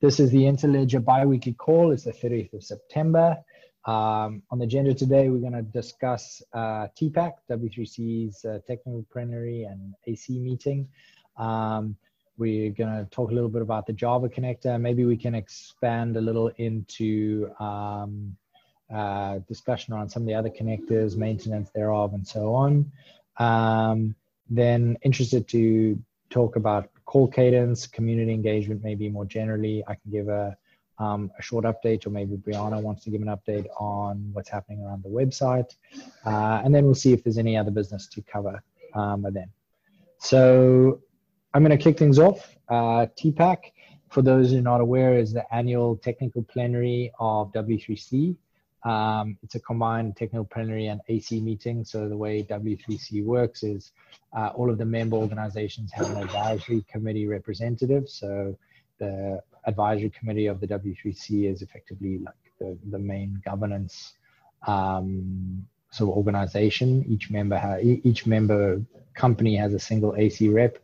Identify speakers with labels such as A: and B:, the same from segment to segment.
A: this is the Interledger bi-weekly call. It's the 30th of September. Um, on the agenda today, we're going to discuss uh, TPAC, W3C's uh, technical plenary and AC meeting. Um, we're going to talk a little bit about the Java connector. Maybe we can expand a little into um, uh, discussion around some of the other connectors, maintenance thereof, and so on. Um, then interested to talk about call cadence, community engagement, maybe more generally. I can give a, um, a short update, or maybe Brianna wants to give an update on what's happening around the website. Uh, and then we'll see if there's any other business to cover um, by then. So I'm going to kick things off. Uh, TPAC, for those who are not aware, is the annual technical plenary of W3C. Um, it's a combined technical plenary and AC meeting. So the way W3C works is uh, all of the member organizations have an advisory committee representative. So the advisory committee of the W3C is effectively like the, the main governance um, sort of organization. Each member ha- each member company has a single AC rep.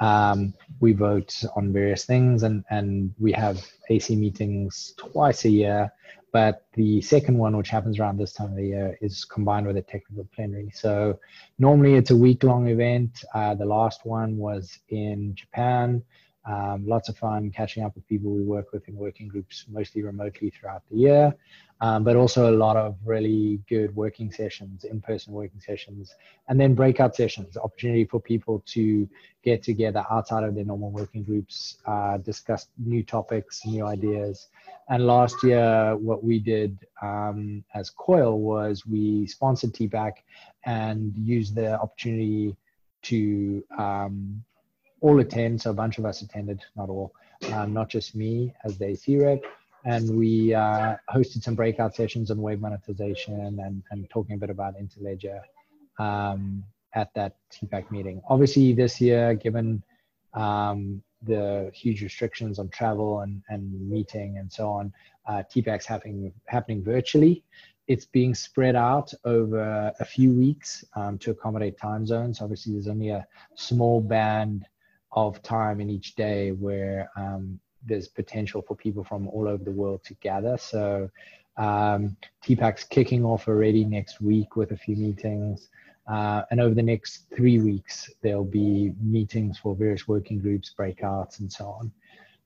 A: Um, we vote on various things and, and we have AC meetings twice a year but the second one, which happens around this time of the year, is combined with a technical plenary. So normally it's a week long event. Uh, the last one was in Japan. Um, lots of fun catching up with people we work with in working groups, mostly remotely throughout the year, um, but also a lot of really good working sessions, in person working sessions, and then breakout sessions, opportunity for people to get together outside of their normal working groups, uh, discuss new topics, new ideas. And last year, what we did um, as Coil was we sponsored TPAC and used the opportunity to um, all attend. So a bunch of us attended, not all, um, not just me as the AC rep. And we uh, hosted some breakout sessions on web monetization and, and talking a bit about Interledger um, at that TPAC meeting. Obviously, this year, given um, the huge restrictions on travel and, and meeting and so on, uh, TPAC's happening, happening virtually. It's being spread out over a few weeks um, to accommodate time zones. Obviously, there's only a small band of time in each day where um, there's potential for people from all over the world to gather. So um, TPAC's kicking off already next week with a few meetings. Uh, and over the next three weeks, there'll be meetings for various working groups, breakouts, and so on.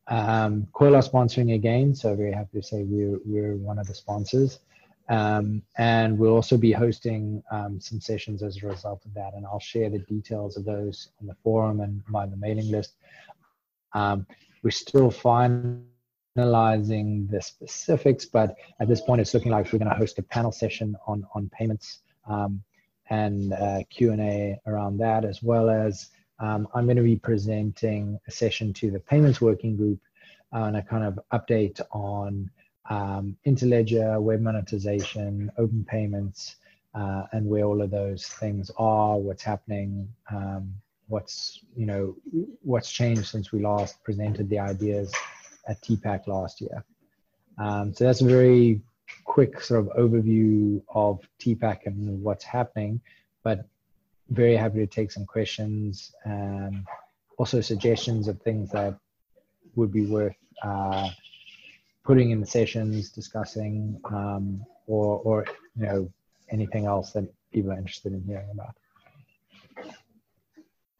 A: Um, Coil are sponsoring again, so very happy to say we're, we're one of the sponsors. Um, and we'll also be hosting um, some sessions as a result of that. And I'll share the details of those on the forum and by the mailing list. Um, we're still finalizing the specifics, but at this point, it's looking like we're going to host a panel session on, on payments um, and uh, Q&A around that, as well as um, I'm going to be presenting a session to the payments working group and a kind of update on um, Interledger, web monetization, open payments, uh, and where all of those things are, what's happening, um, what's you know what's changed since we last presented the ideas at TPAC last year. Um, so that's a very quick sort of overview of TPAC and what's happening, but very happy to take some questions also suggestions of things that would be worth uh, putting in the sessions, discussing, um, or, or you know anything else that people are interested in hearing about.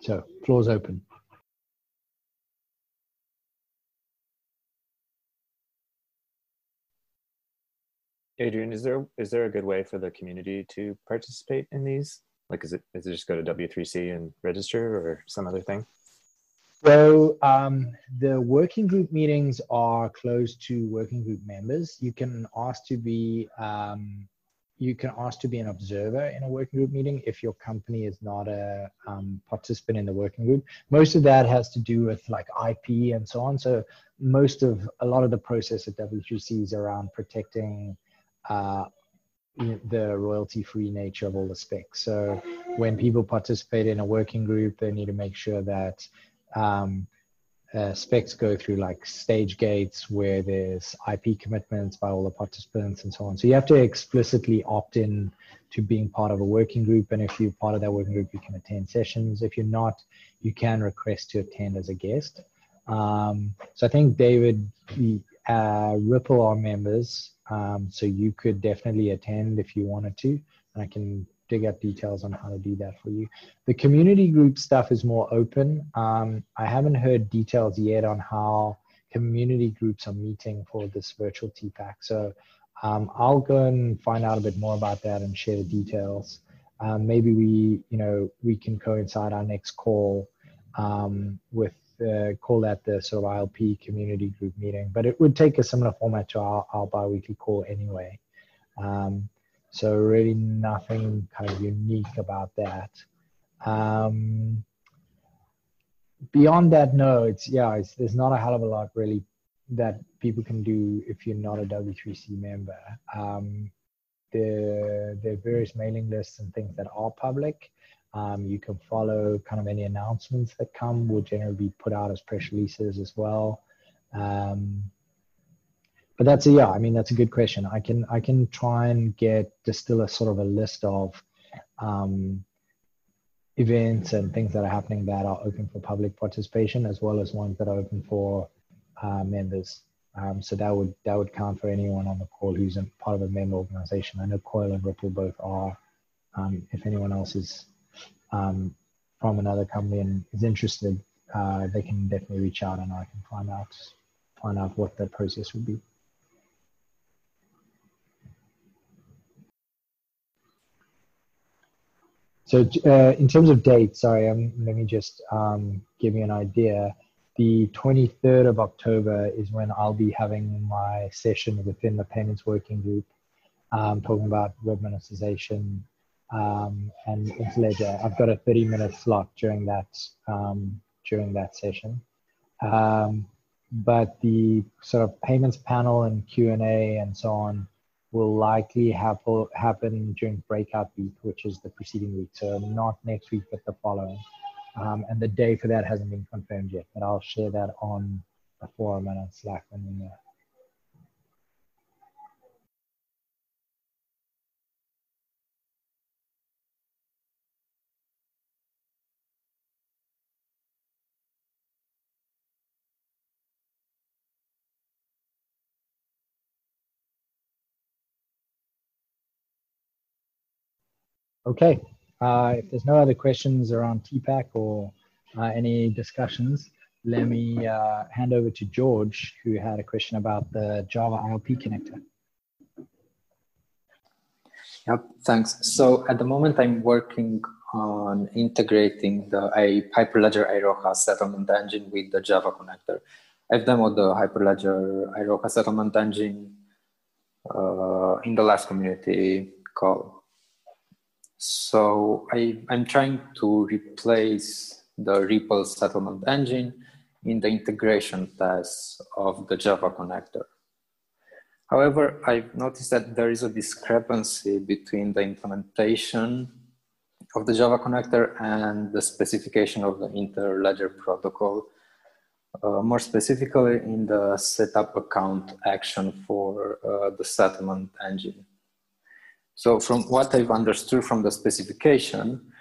A: So, floor's open.
B: Adrian, is there is there a good way for the community to participate in these? Like, is it is it just go to W3C and register, or some other thing?
A: So um, the working group meetings are closed to working group members. You can ask to be um, you can ask to be an observer in a working group meeting if your company is not a um, participant in the working group. Most of that has to do with like IP and so on. So most of a lot of the process at W3C is around protecting uh, the royalty-free nature of all the specs. So when people participate in a working group, they need to make sure that um, uh, specs go through like stage gates where there's IP commitments by all the participants and so on. So you have to explicitly opt in to being part of a working group. And if you're part of that working group, you can attend sessions. If you're not, you can request to attend as a guest. Um, so I think David uh, Ripple are members, um, so you could definitely attend if you wanted to, and I can dig up details on how to do that for you. The community group stuff is more open. Um, I haven't heard details yet on how community groups are meeting for this virtual TPAC. So um, I'll go and find out a bit more about that and share the details. Um, maybe we, you know, we can coincide our next call um, with uh, call that the sort of ILP community group meeting, but it would take a similar format to our, our biweekly call anyway. Um, so really nothing kind of unique about that. Um, beyond that, no, it's yeah, it's, there's not a hell of a lot really that people can do if you're not a W3C member. Um, there are various mailing lists and things that are public. Um, you can follow kind of any announcements that come will generally be put out as press releases as well. Um, but that's a yeah. I mean, that's a good question. I can I can try and get distill a sort of a list of um, events and things that are happening that are open for public participation, as well as ones that are open for uh, members. Um, so that would that would count for anyone on the call who's part of a member organization. I know Coil and Ripple both are. Um, if anyone else is um, from another company and is interested, uh, they can definitely reach out and I can find out find out what the process would be. So uh, in terms of dates, sorry, um, let me just um, give you an idea. The 23rd of October is when I'll be having my session within the payments working group, um, talking about web monetization um, and Interledger. I've got a 30 minute slot during that um, during that session. Um, but the sort of payments panel and Q and A and so on will likely happen happen during breakout week, which is the preceding week. So not next week, but the following. Um, and the day for that hasn't been confirmed yet, but I'll share that on the forum and on Slack when we know. Okay, uh, if there's no other questions around TPAC or uh, any discussions, let me uh, hand over to George, who had a question about the Java ILP connector.
C: Yep, thanks. So at the moment, I'm working on integrating the Hyperledger Iroha settlement engine with the Java connector. I've demoed the Hyperledger Iroha settlement engine uh, in the last community call. So I, I'm trying to replace the Ripple settlement engine in the integration tests of the Java connector. However, I've noticed that there is a discrepancy between the implementation of the Java connector and the specification of the interledger protocol, uh, more specifically in the setup account action for uh, the settlement engine. So from what I've understood from the specification,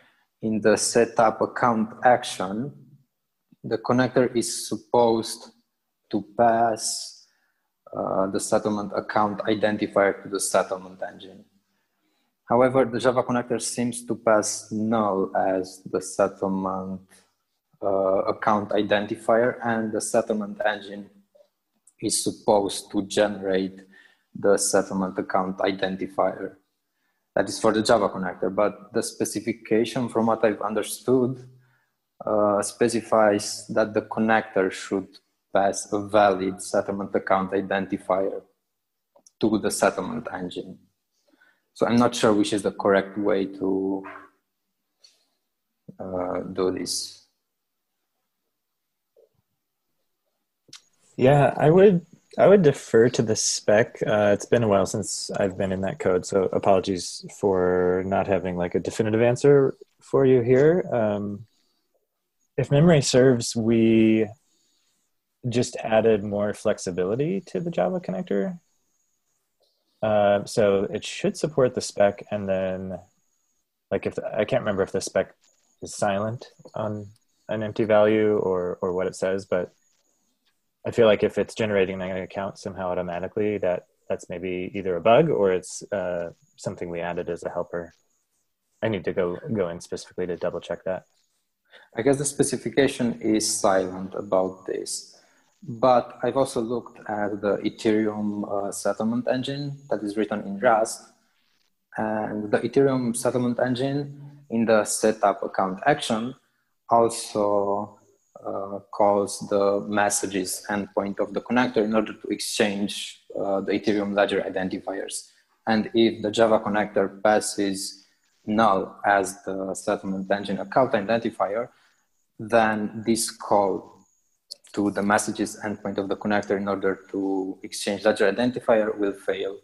C: in the setup account action, the connector is supposed to pass uh, the settlement account identifier to the settlement engine. However, the Java connector seems to pass null as the settlement uh, account identifier and the settlement engine is supposed to generate the settlement account identifier that is for the Java connector, but the specification from what I've understood uh, specifies that the connector should pass a valid settlement account identifier to the settlement engine. So I'm not sure which is the correct way to uh, do this.
B: Yeah, I would I would defer to the spec. Uh, it's been a while since I've been in that code, so apologies for not having like a definitive answer for you here. Um, if memory serves, we just added more flexibility to the Java connector. Uh, so it should support the spec, and then like if the, I can't remember if the spec is silent on an empty value or or what it says, but I feel like if it's generating an account somehow automatically, that that's maybe either a bug or it's uh, something we added as a helper. I need to go go in specifically to double check that.
C: I guess the specification is silent about this, but I've also looked at the Ethereum uh, settlement engine that is written in Rust, and the Ethereum settlement engine in the setup account action also uh, calls the messages endpoint of the connector in order to exchange uh, the Ethereum ledger identifiers. And if the Java connector passes null as the settlement engine account identifier, then this call to the messages endpoint of the connector in order to exchange ledger identifier will fail.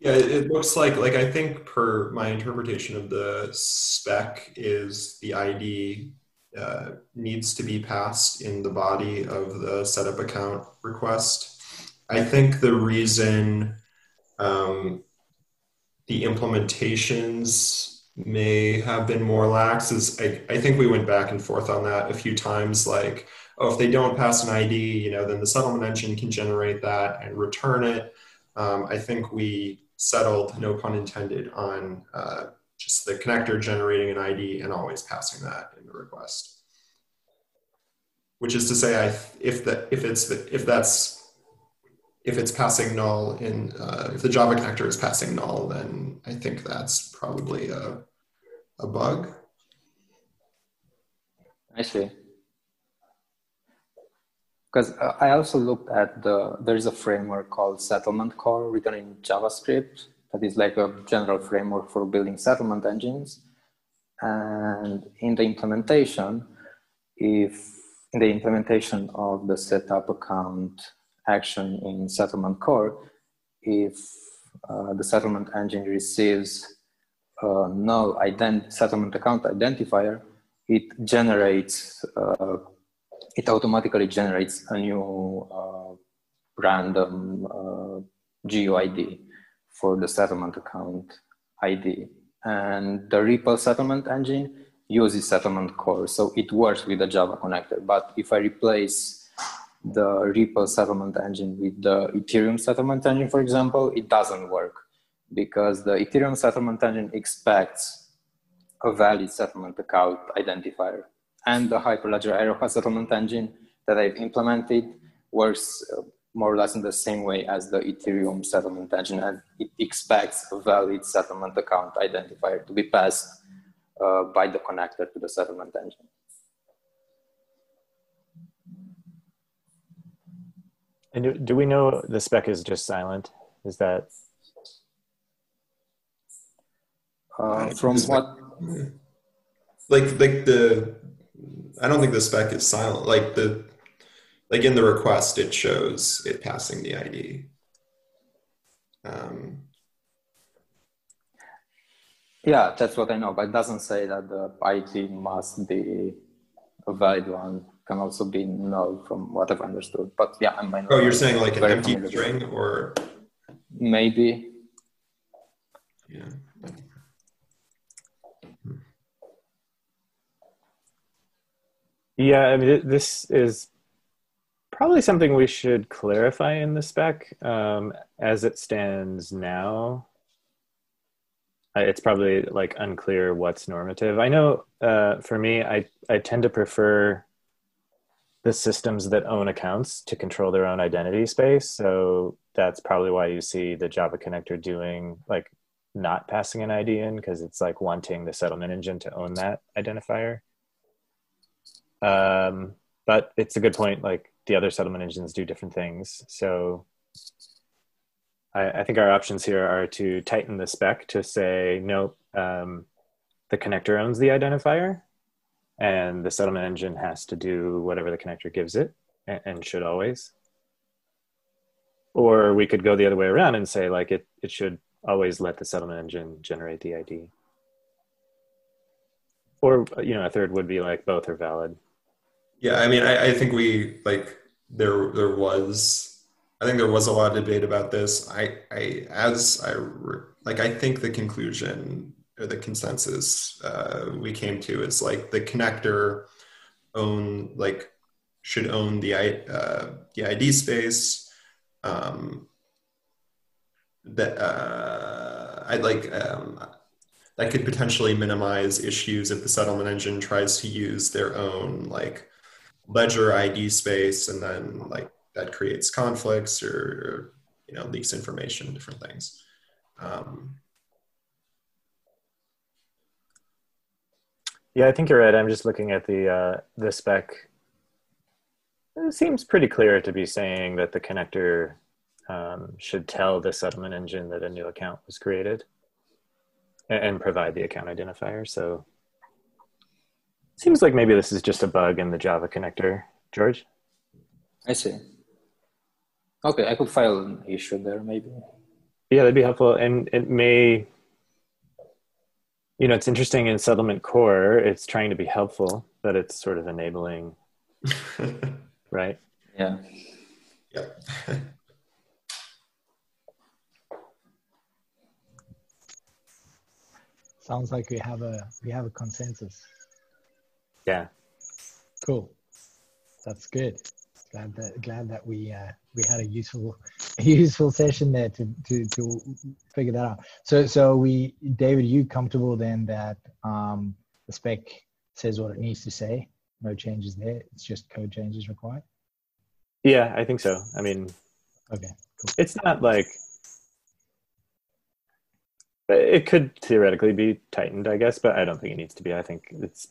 D: Yeah, it looks like like I think per my interpretation of the spec is the ID uh, needs to be passed in the body of the setup account request. I think the reason um, the implementations may have been more lax is I, I think we went back and forth on that a few times like oh if they don't pass an id you know then the settlement engine can generate that and return it um, i think we settled no pun intended on uh, just the connector generating an id and always passing that in the request which is to say I, if that if it's the, if that's if it's passing null in uh, if the Java connector is passing null, then I think that's probably a a bug.
C: I see. Because uh, I also looked at the there is a framework called Settlement Core written in JavaScript that is like a general framework for building settlement engines. And in the implementation, if in the implementation of the setup account action in settlement core, if uh, the settlement engine receives a null ident- settlement account identifier, it generates, uh, it automatically generates a new uh, random uh, GUID for the settlement account ID. And the Ripple settlement engine uses settlement core, so it works with the Java connector. But if I replace the Ripple settlement engine with the Ethereum settlement engine, for example, it doesn't work because the Ethereum settlement engine expects a valid settlement account identifier. And the Hyperledger Iroha settlement engine that I've implemented works uh, more or less in the same way as the Ethereum settlement engine, and it expects a valid settlement account identifier to be passed uh, by the connector to the settlement engine.
B: And do, do we know the spec is just silent? Is that
C: uh, from what?
D: Like like the, I don't think the spec is silent. Like the, like in the request, it shows it passing the ID. Um,
C: yeah, that's what I know, but it doesn't say that the ID must be a valid one. Can also be null from what I've understood. But yeah, I might.
D: Oh, you're saying like an empty string or
C: maybe.
D: Yeah.
B: Yeah, I mean, this is probably something we should clarify in the spec. Um, as it stands now, it's probably like unclear what's normative. I know uh, for me, I, I tend to prefer the systems that own accounts to control their own identity space. So that's probably why you see the Java connector doing like not passing an ID in because it's like wanting the settlement engine to own that identifier. Um, but it's a good point. Like the other settlement engines do different things. So I, I think our options here are to tighten the spec to say, nope, um, the connector owns the identifier and the settlement engine has to do whatever the connector gives it and, and should always. Or we could go the other way around and say like it, it should always let the settlement engine generate the ID. Or, you know, a third would be like both are valid.
D: Yeah, I mean, I, I think we like there there was I think there was a lot of debate about this. I I as I like I think the conclusion or the consensus uh, we came to is like the connector own like should own the uh, the ID space. Um, that uh, I'd like um, that could potentially minimize issues if the settlement engine tries to use their own like ledger ID space, and then like that creates conflicts or, you know leaks information, different things. Um,
B: yeah, I think you're right. I'm just looking at the uh, the spec. It seems pretty clear to be saying that the connector um, should tell the settlement engine that a new account was created and, and provide the account identifier. So seems like maybe this is just a bug in the Java connector. George?
C: I see. Okay, I could file an issue there maybe.
B: Yeah, that'd be helpful. And it may, you know, it's interesting in settlement core, it's trying to be helpful, but it's sort of enabling, right?
C: Yeah.
D: Yeah.
A: Sounds like we have a we have a consensus.
B: Yeah.
A: Cool. That's good glad that glad that we uh, we had a useful useful session there to, to to figure that out. So so we David, you comfortable then that um, the spec says what it needs to say? No changes there. It's just code changes required.
B: Yeah, I think so. I mean,
A: okay, cool.
B: It's not like it could theoretically be tightened, I guess, but I don't think it needs to be. I think it's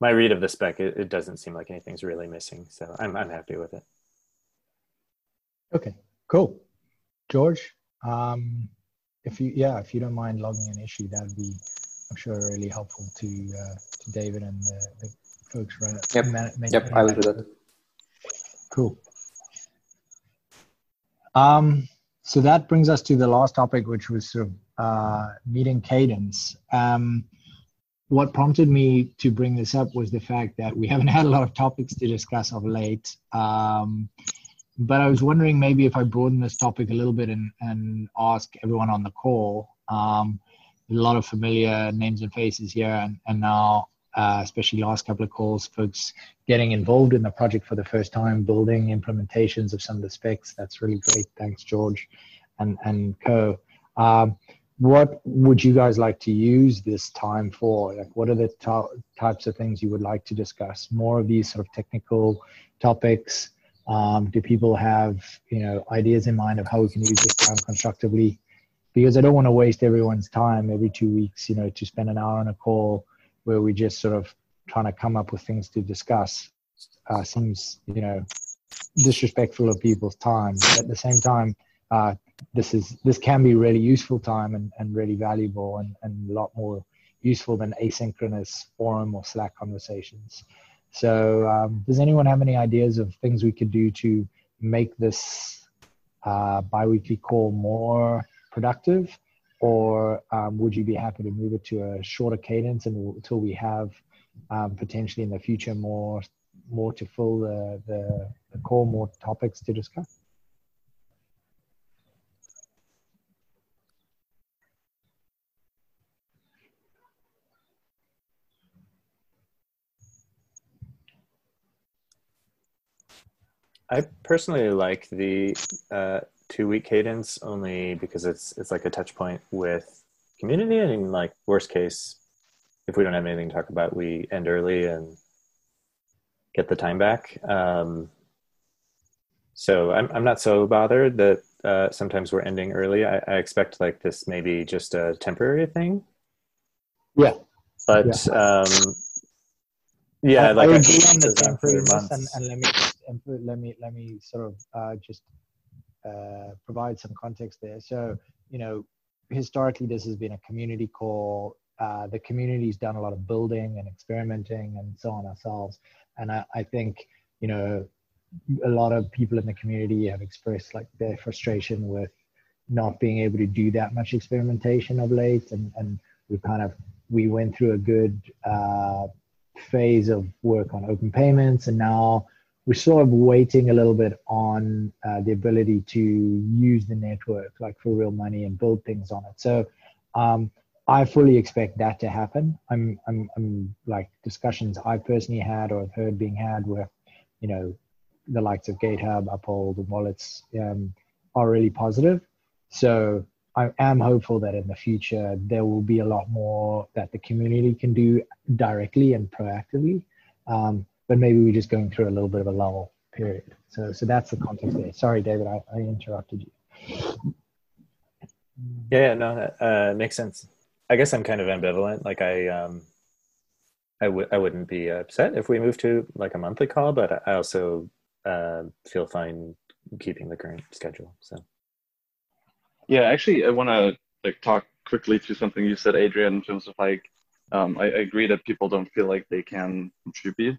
B: my read of the spec, it, it doesn't seem like anything's really missing. So I'm, I'm happy with it.
A: Okay, cool. George, um, if you, yeah, if you don't mind logging an issue, that'd be, I'm sure, really helpful to, uh, to David and the, the folks right
C: Yep, man, yep, I will do that.
A: Cool. Um, so that brings us to the last topic, which was sort of uh, meeting cadence. Um, what prompted me to bring this up was the fact that we haven't had a lot of topics to discuss of late. Um, but I was wondering maybe if I broaden this topic a little bit and, and ask everyone on the call. Um, a lot of familiar names and faces here, and, and now, uh, especially last couple of calls, folks getting involved in the project for the first time, building implementations of some of the specs. That's really great. Thanks, George and, and co. Um, what would you guys like to use this time for? Like, what are the to- types of things you would like to discuss? More of these sort of technical topics. Um, do people have you know ideas in mind of how we can use this time constructively? Because I don't want to waste everyone's time every two weeks, you know, to spend an hour on a call where we're just sort of trying to come up with things to discuss. Uh, seems you know disrespectful of people's time. But at the same time, uh, this is this can be really useful time and, and really valuable and, and a lot more useful than asynchronous forum or Slack conversations. So, um, does anyone have any ideas of things we could do to make this uh, biweekly call more productive, or um, would you be happy to move it to a shorter cadence and, until we have um, potentially in the future more more to fill the, the, the call, more topics to discuss?
B: I personally like the uh, two week cadence only because it's it's like a touch point with community and in like worst case if we don't have anything to talk about we end early and get the time back. Um, so I'm, I'm not so bothered that uh, sometimes we're ending early. I, I expect like this maybe just a temporary thing.
A: Yeah.
B: But yeah. um yeah
A: I,
B: like I
A: agree on the temporariness and, and let me let me let me sort of uh, just uh, provide some context there. So you know, historically, this has been a community call. Uh, the community's done a lot of building and experimenting and so on ourselves, and I, I think you know a lot of people in the community have expressed like their frustration with not being able to do that much experimentation of late and and we kind of we went through a good uh, phase of work on open payments and now we're sort of waiting a little bit on uh, the ability to use the network like for real money and build things on it. So um, I fully expect that to happen. I'm, I'm, I'm like discussions I personally had or have heard being had with, you know, the likes of GateHub, Uphold, and wallets um, are really positive. So I am hopeful that in the future there will be a lot more that the community can do directly and proactively. Um, but maybe we're just going through a little bit of a lull period. So, so that's the context there. Sorry, David, I, I interrupted you.
B: Yeah, no, that uh, makes sense. I guess I'm kind of ambivalent. Like I, um, I would, I wouldn't be upset if we moved to like a monthly call, but I also uh, feel fine keeping the current schedule. So.
E: Yeah, actually, I want to like talk quickly to something you said, Adrian, in terms of like, um, I, I, agree that people don't feel like they can contribute,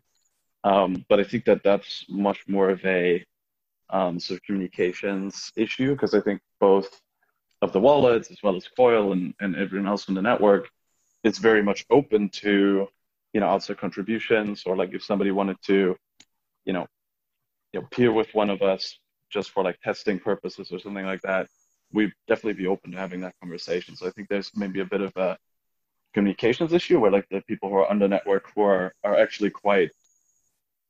E: um, but I think that that's much more of a um, sort of communications issue because I think both of the wallets as well as Coil and, and everyone else in the network is very much open to you know outside contributions or like if somebody wanted to you know you know peer with one of us just for like testing purposes or something like that we'd definitely be open to having that conversation. So i think there's maybe a bit of a communications issue where like the people who are on the network who are are actually quite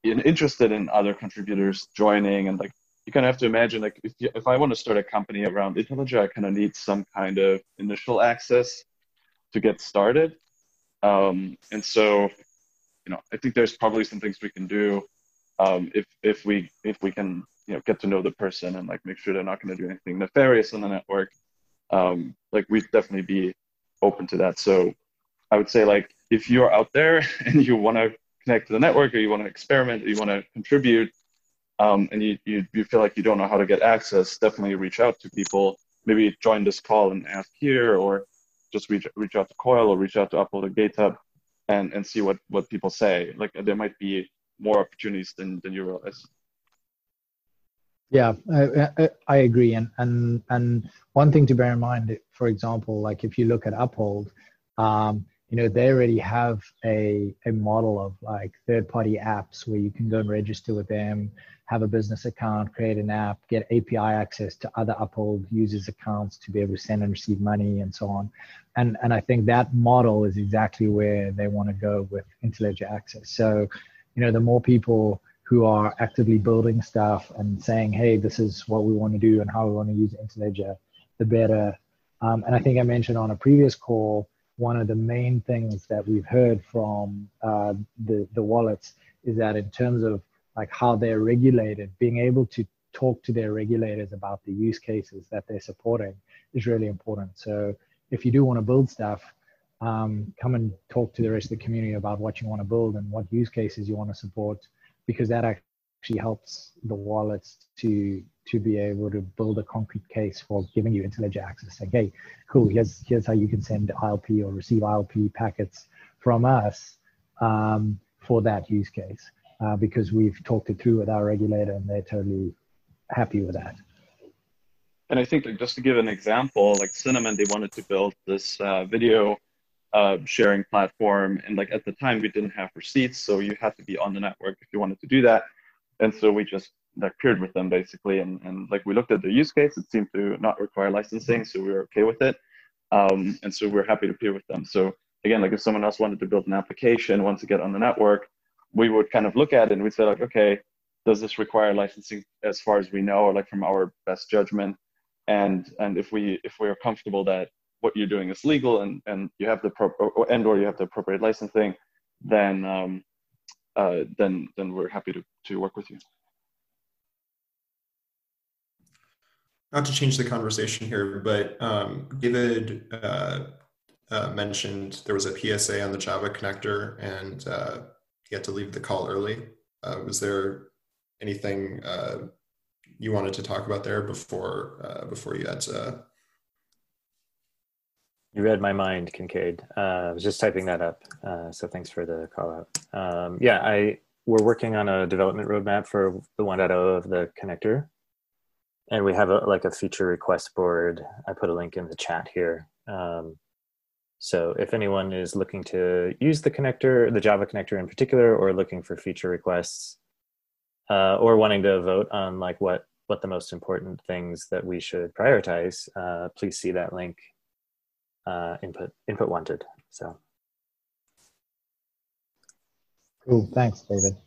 E: interested in other contributors joining and like you kind of have to imagine like if, you, if I want to start a company around Interledger, I kind of need some kind of initial access to get started. Um, and so, you know, I think there's probably some things we can do um, if if we if we can you know get to know the person and like make sure they're not going to do anything nefarious on the network. Um, like we'd definitely be open to that. So I would say like if you're out there and you want to connect to the network or you want to experiment or you want to contribute um, and you, you, you feel like you don't know how to get access, definitely reach out to people. Maybe join this call and ask here, or just reach reach out to Coil or reach out to Uphold or GateHub and, and see what, what people say. Like there might be more opportunities than, than you realize.
A: Yeah, I, I, I, agree. And, and, and one thing to bear in mind, for example, like if you look at Uphold, um, you know they already have a, a model of like third party apps where you can go and register with them have a business account create an app get api access to other uphold users accounts to be able to send and receive money and so on. And and i think that model is exactly where they want to go with Interledger access. So you know the more people who are actively building stuff and saying hey this is what we want to do and how we want to use Interledger the better. Um, and i think i mentioned on a previous call one of the main things that we've heard from uh, the the wallets is that in terms of like how they're regulated, being able to talk to their regulators about the use cases that they're supporting is really important. So if you do want to build stuff, um, come and talk to the rest of the community about what you want to build and what use cases you want to support, because that actually helps the wallets to to be able to build a concrete case for giving you Interledger access. Like, hey, cool, here's, here's how you can send ILP or receive ILP packets from us um, for that use case. Uh, because we've talked it through with our regulator and they're totally happy with that.
E: And I think like, just to give an example, like Cinnamon, they wanted to build this uh, video uh, sharing platform. And like at the time, we didn't have receipts. So you had to be on the network if you wanted to do that. And so we just like peered with them basically and, and like we looked at the use case. It seemed to not require licensing so we were okay with it. Um, and so we're happy to peer with them. So again like if someone else wanted to build an application wanted to get on the network we would kind of look at it and we'd say like okay does this require licensing as far as we know or like from our best judgment? And and if we if we're comfortable that what you're doing is legal and and you have the pro and or you have the appropriate licensing then um, uh, then then we're happy to to work with you
D: not to change the conversation here, but um, David uh, uh, mentioned there was a PSA on the Java connector and uh, he had to leave the call early. Uh, was there anything uh, you wanted to talk about there before before you had to?
B: You read my mind, Kincaid. I was just typing that up, so thanks for the call out. Um, yeah, I we're working on a development roadmap for the 1.0 of the connector and we have a, like a feature request board. I put a link in the chat here. Um, so if anyone is looking to use the connector, the Java connector in particular, or looking for feature requests, uh, or wanting to vote on like what what the most important things that we should prioritize, uh, please see that link uh, input input wanted. So
A: cool. Thanks, David.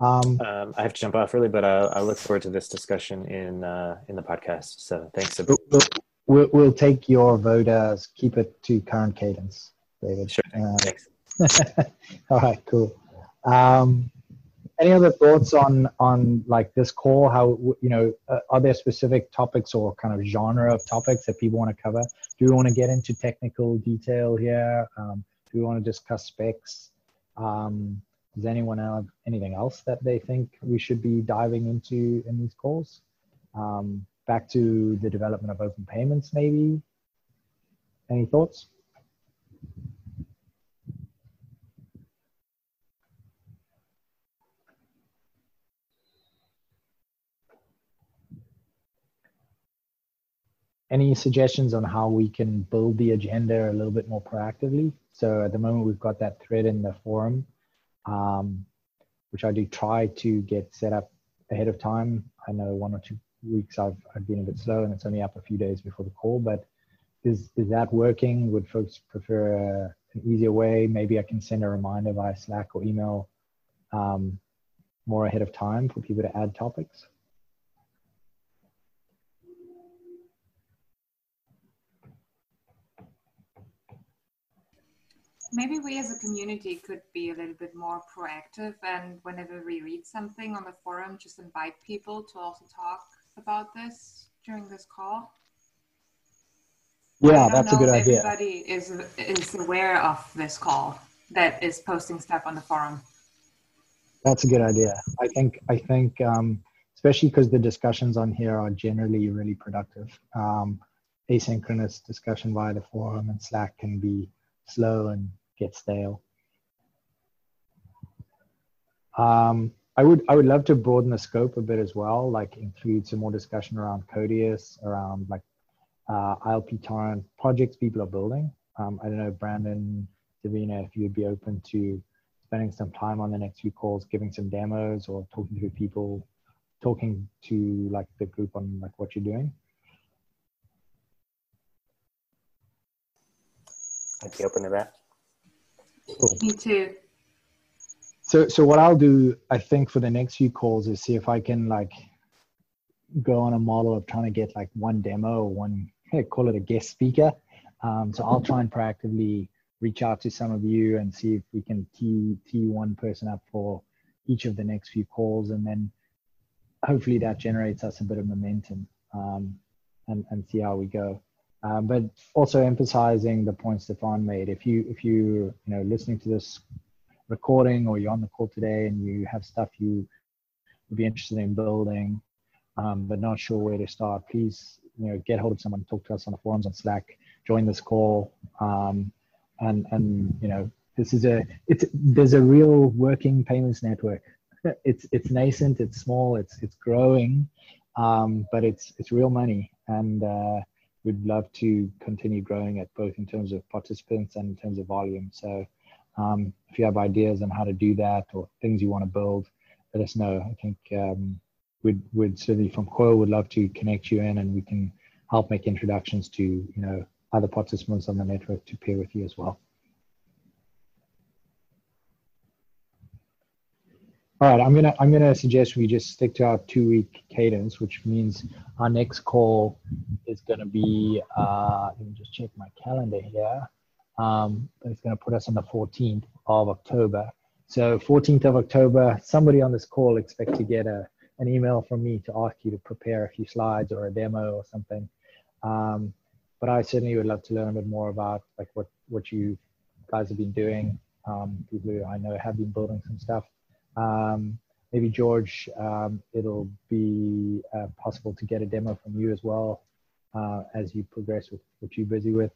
A: Um,
B: um, I have to jump off early, but I, I look forward to this discussion in uh, in the podcast. So thanks.
A: We'll, we'll, we'll, take your vote as keep it to current cadence, David.
B: Sure. Uh, thanks.
A: all right. Cool. Um, any other thoughts on on like this call? How you know uh, are there specific topics or kind of genre of topics that people want to cover? Do we want to get into technical detail here? Um, do we want to discuss specs? Um, does anyone have anything else that they think we should be diving into in these calls? Um, back to the development of open payments, maybe. Any thoughts? Any suggestions on how we can build the agenda a little bit more proactively? So at the moment, we've got that thread in the forum, um, which I do try to get set up ahead of time. I know one or two weeks I've, I've been a bit slow and it's only up a few days before the call, but is, is that working? Would folks prefer a, an easier way? Maybe I can send a reminder via Slack or email um, more ahead of time for people to add topics.
F: Maybe we as a community could be a little bit more proactive and whenever we read something on the forum just invite people to also talk about this during this call.
A: Yeah that's a good idea.
F: everybody is is aware of this call that is posting stuff on the forum.
A: That's a good idea. I think i think um, especially because the discussions on here are generally really productive. Um, asynchronous discussion via the forum and slack can be slow and get stale. Um, I would I would love to broaden the scope a bit as well, like include some more discussion around Codius, around like uh, ILP torrent projects people are building. Um, I don't know, Brandon, Davina, if you'd be open to spending some time on the next few calls, giving some demos or talking to people, talking to like the group on like what you're doing.
B: I'd be open to that.
F: Cool. Me too.
A: So, so what I'll do, I think, for the next few calls is see if I can like go on a model of trying to get like one demo or one call it a guest speaker. Um, so I'll try and proactively reach out to some of you and see if we can tee tee one person up for each of the next few calls, and then hopefully that generates us a bit of momentum um, and and see how we go. Um, but also emphasizing the point Stefan made. If you if you you know listening to this recording or you're on the call today and you have stuff you would be interested in building, um, but not sure where to start, please you know get hold of someone, talk to us on the forums on Slack, join this call, um, and and you know this is a it's there's a real working payments network. It's it's nascent, it's small, it's it's growing, um, but it's it's real money and. Uh, we'd love to continue growing it both in terms of participants and in terms of volume. So um, if you have ideas on how to do that or things you want to build, let us know. I think um, we'd, we'd certainly from Coil would love to connect you in and we can help make introductions to, you know, other participants on the network to peer with you as well. All right, I'm gonna I'm gonna suggest we just stick to our two week cadence, which means our next call is gonna be uh, let me just check my calendar here. Um, it's gonna put us on the 14th of October. So 14th of October, somebody on this call expect to get a an email from me to ask you to prepare a few slides or a demo or something. Um, but I certainly would love to learn a bit more about like what what you guys have been doing. Um, people who I know have been building some stuff. Um, maybe George, um, it'll be uh, possible to get a demo from you as well uh, as you progress with what you're busy with.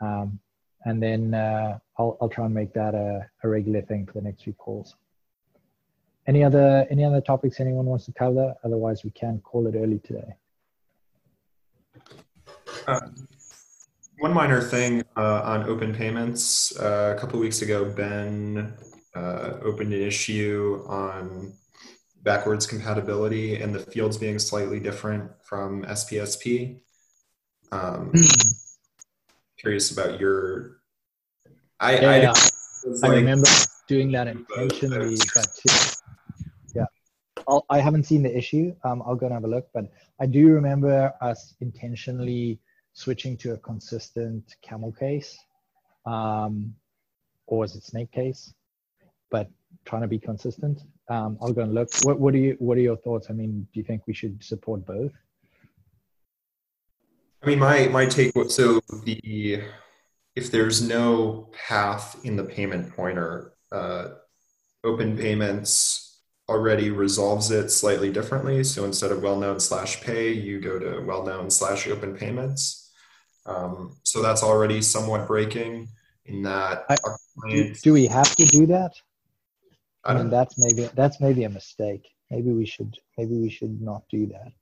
A: Um, and then uh, I'll, I'll try and make that a, a, regular thing for the next few calls. Any other any other topics anyone wants to cover? Otherwise, we can call it early today.
D: Uh, one minor thing uh, on open payments. Uh, a couple weeks ago, Ben uh, opened an issue on backwards compatibility and the fields being slightly different from SPSP. Um, curious about your. I
A: Yeah,
D: I,
A: yeah.
D: was
A: I
D: like-
A: remember doing that intentionally, but yeah, I'll, I haven't seen the issue. Um, I'll go and have a look, but I do remember us intentionally switching to a consistent camel case, um, or is it snake case? But trying to be consistent. Um, I'll go and look. What what are you what are your thoughts? I mean, do you think we should support both?
D: I mean, my my take was so the if there's no path in the payment pointer, uh, open payments already resolves it slightly differently. So instead of well known slash pay, you go to well known slash open payments. Um, so that's already somewhat breaking in that
A: I- Do, do we have to do that?
D: I
A: I mean, that's maybe that's maybe a mistake. Maybe we should maybe we should not do that.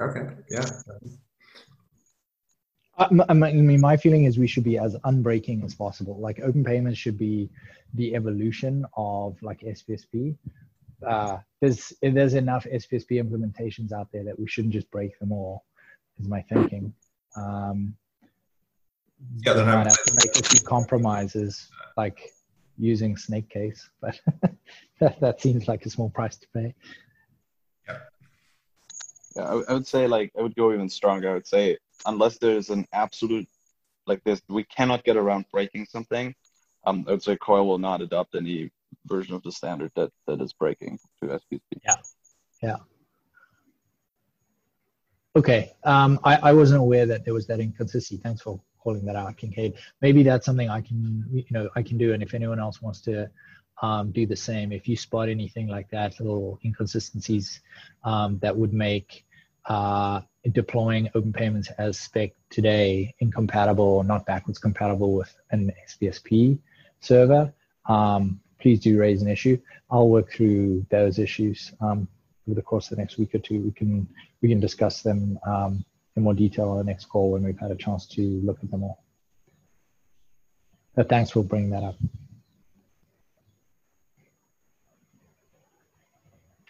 D: okay, yeah.
A: I I mean, my feeling is we should be as unbreaking as possible. Like open payments should be the evolution of like SPSP. Uh, there's there's enough SPSP implementations out there that we shouldn't just break them all. Is my thinking. Um,
D: Yeah, then I
A: might have to make a few compromises, like using snake case, but that, that seems like a small price to pay.
E: Yeah, I, would- I would say like I would go even stronger. I would say unless there's an absolute like this, we cannot get around breaking something. Um, I would say Coil will not adopt any version of the standard that that is breaking to SPSP.
A: Okay. Um, I, I wasn't aware that there was that inconsistency. Thanks for calling that out, Kincaid. Maybe that's something I can, you know, I can do. And if anyone else wants to um, do the same, if you spot anything like that, little inconsistencies um, that would make uh, deploying open payments as spec today incompatible or not backwards compatible with an SPSP server, um, please do raise an issue. I'll work through those issues um, over the course of the next week or two. We can we can discuss them um, in more detail on the next call when we've had a chance to look at them all. But thanks for bringing that up.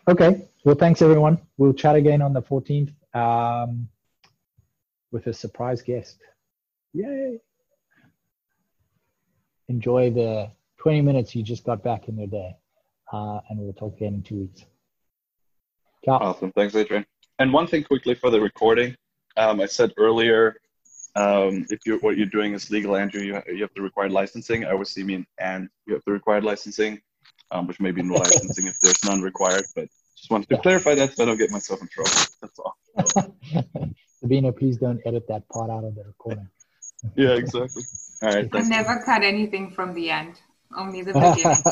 A: Okay, well, thanks everyone. We'll chat again on the 14th um, with a surprise guest. Yay! Enjoy the 20 minutes you just got back in your day, uh, and we'll talk again in two weeks. Ciao.
E: Awesome. Thanks, Adrian. And one thing quickly for the recording. Um, I said earlier, um, if you what you're doing is legal, Andrew, you, you have the required licensing. I always mean and you have the required licensing, um, which may be no licensing if there's none required. But just wanted to
A: Yeah.
E: clarify that so I don't get myself in trouble. That's all.
A: Sabina, please don't edit that part out of the recording.
E: Yeah, exactly. All right.
F: I never cut anything from the end, only the beginning.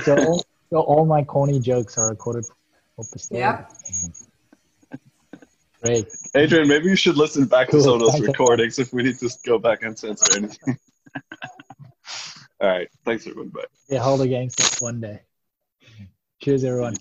A: so, all, so all my corny jokes are recorded for posterity.
F: Yep.
A: Great.
E: Adrian, maybe you should listen back
A: Cool.
E: to some of those recordings if we need to go back and censor anything. All right. Thanks, everyone. Bye.
A: They hold against us one day. Cheers, everyone.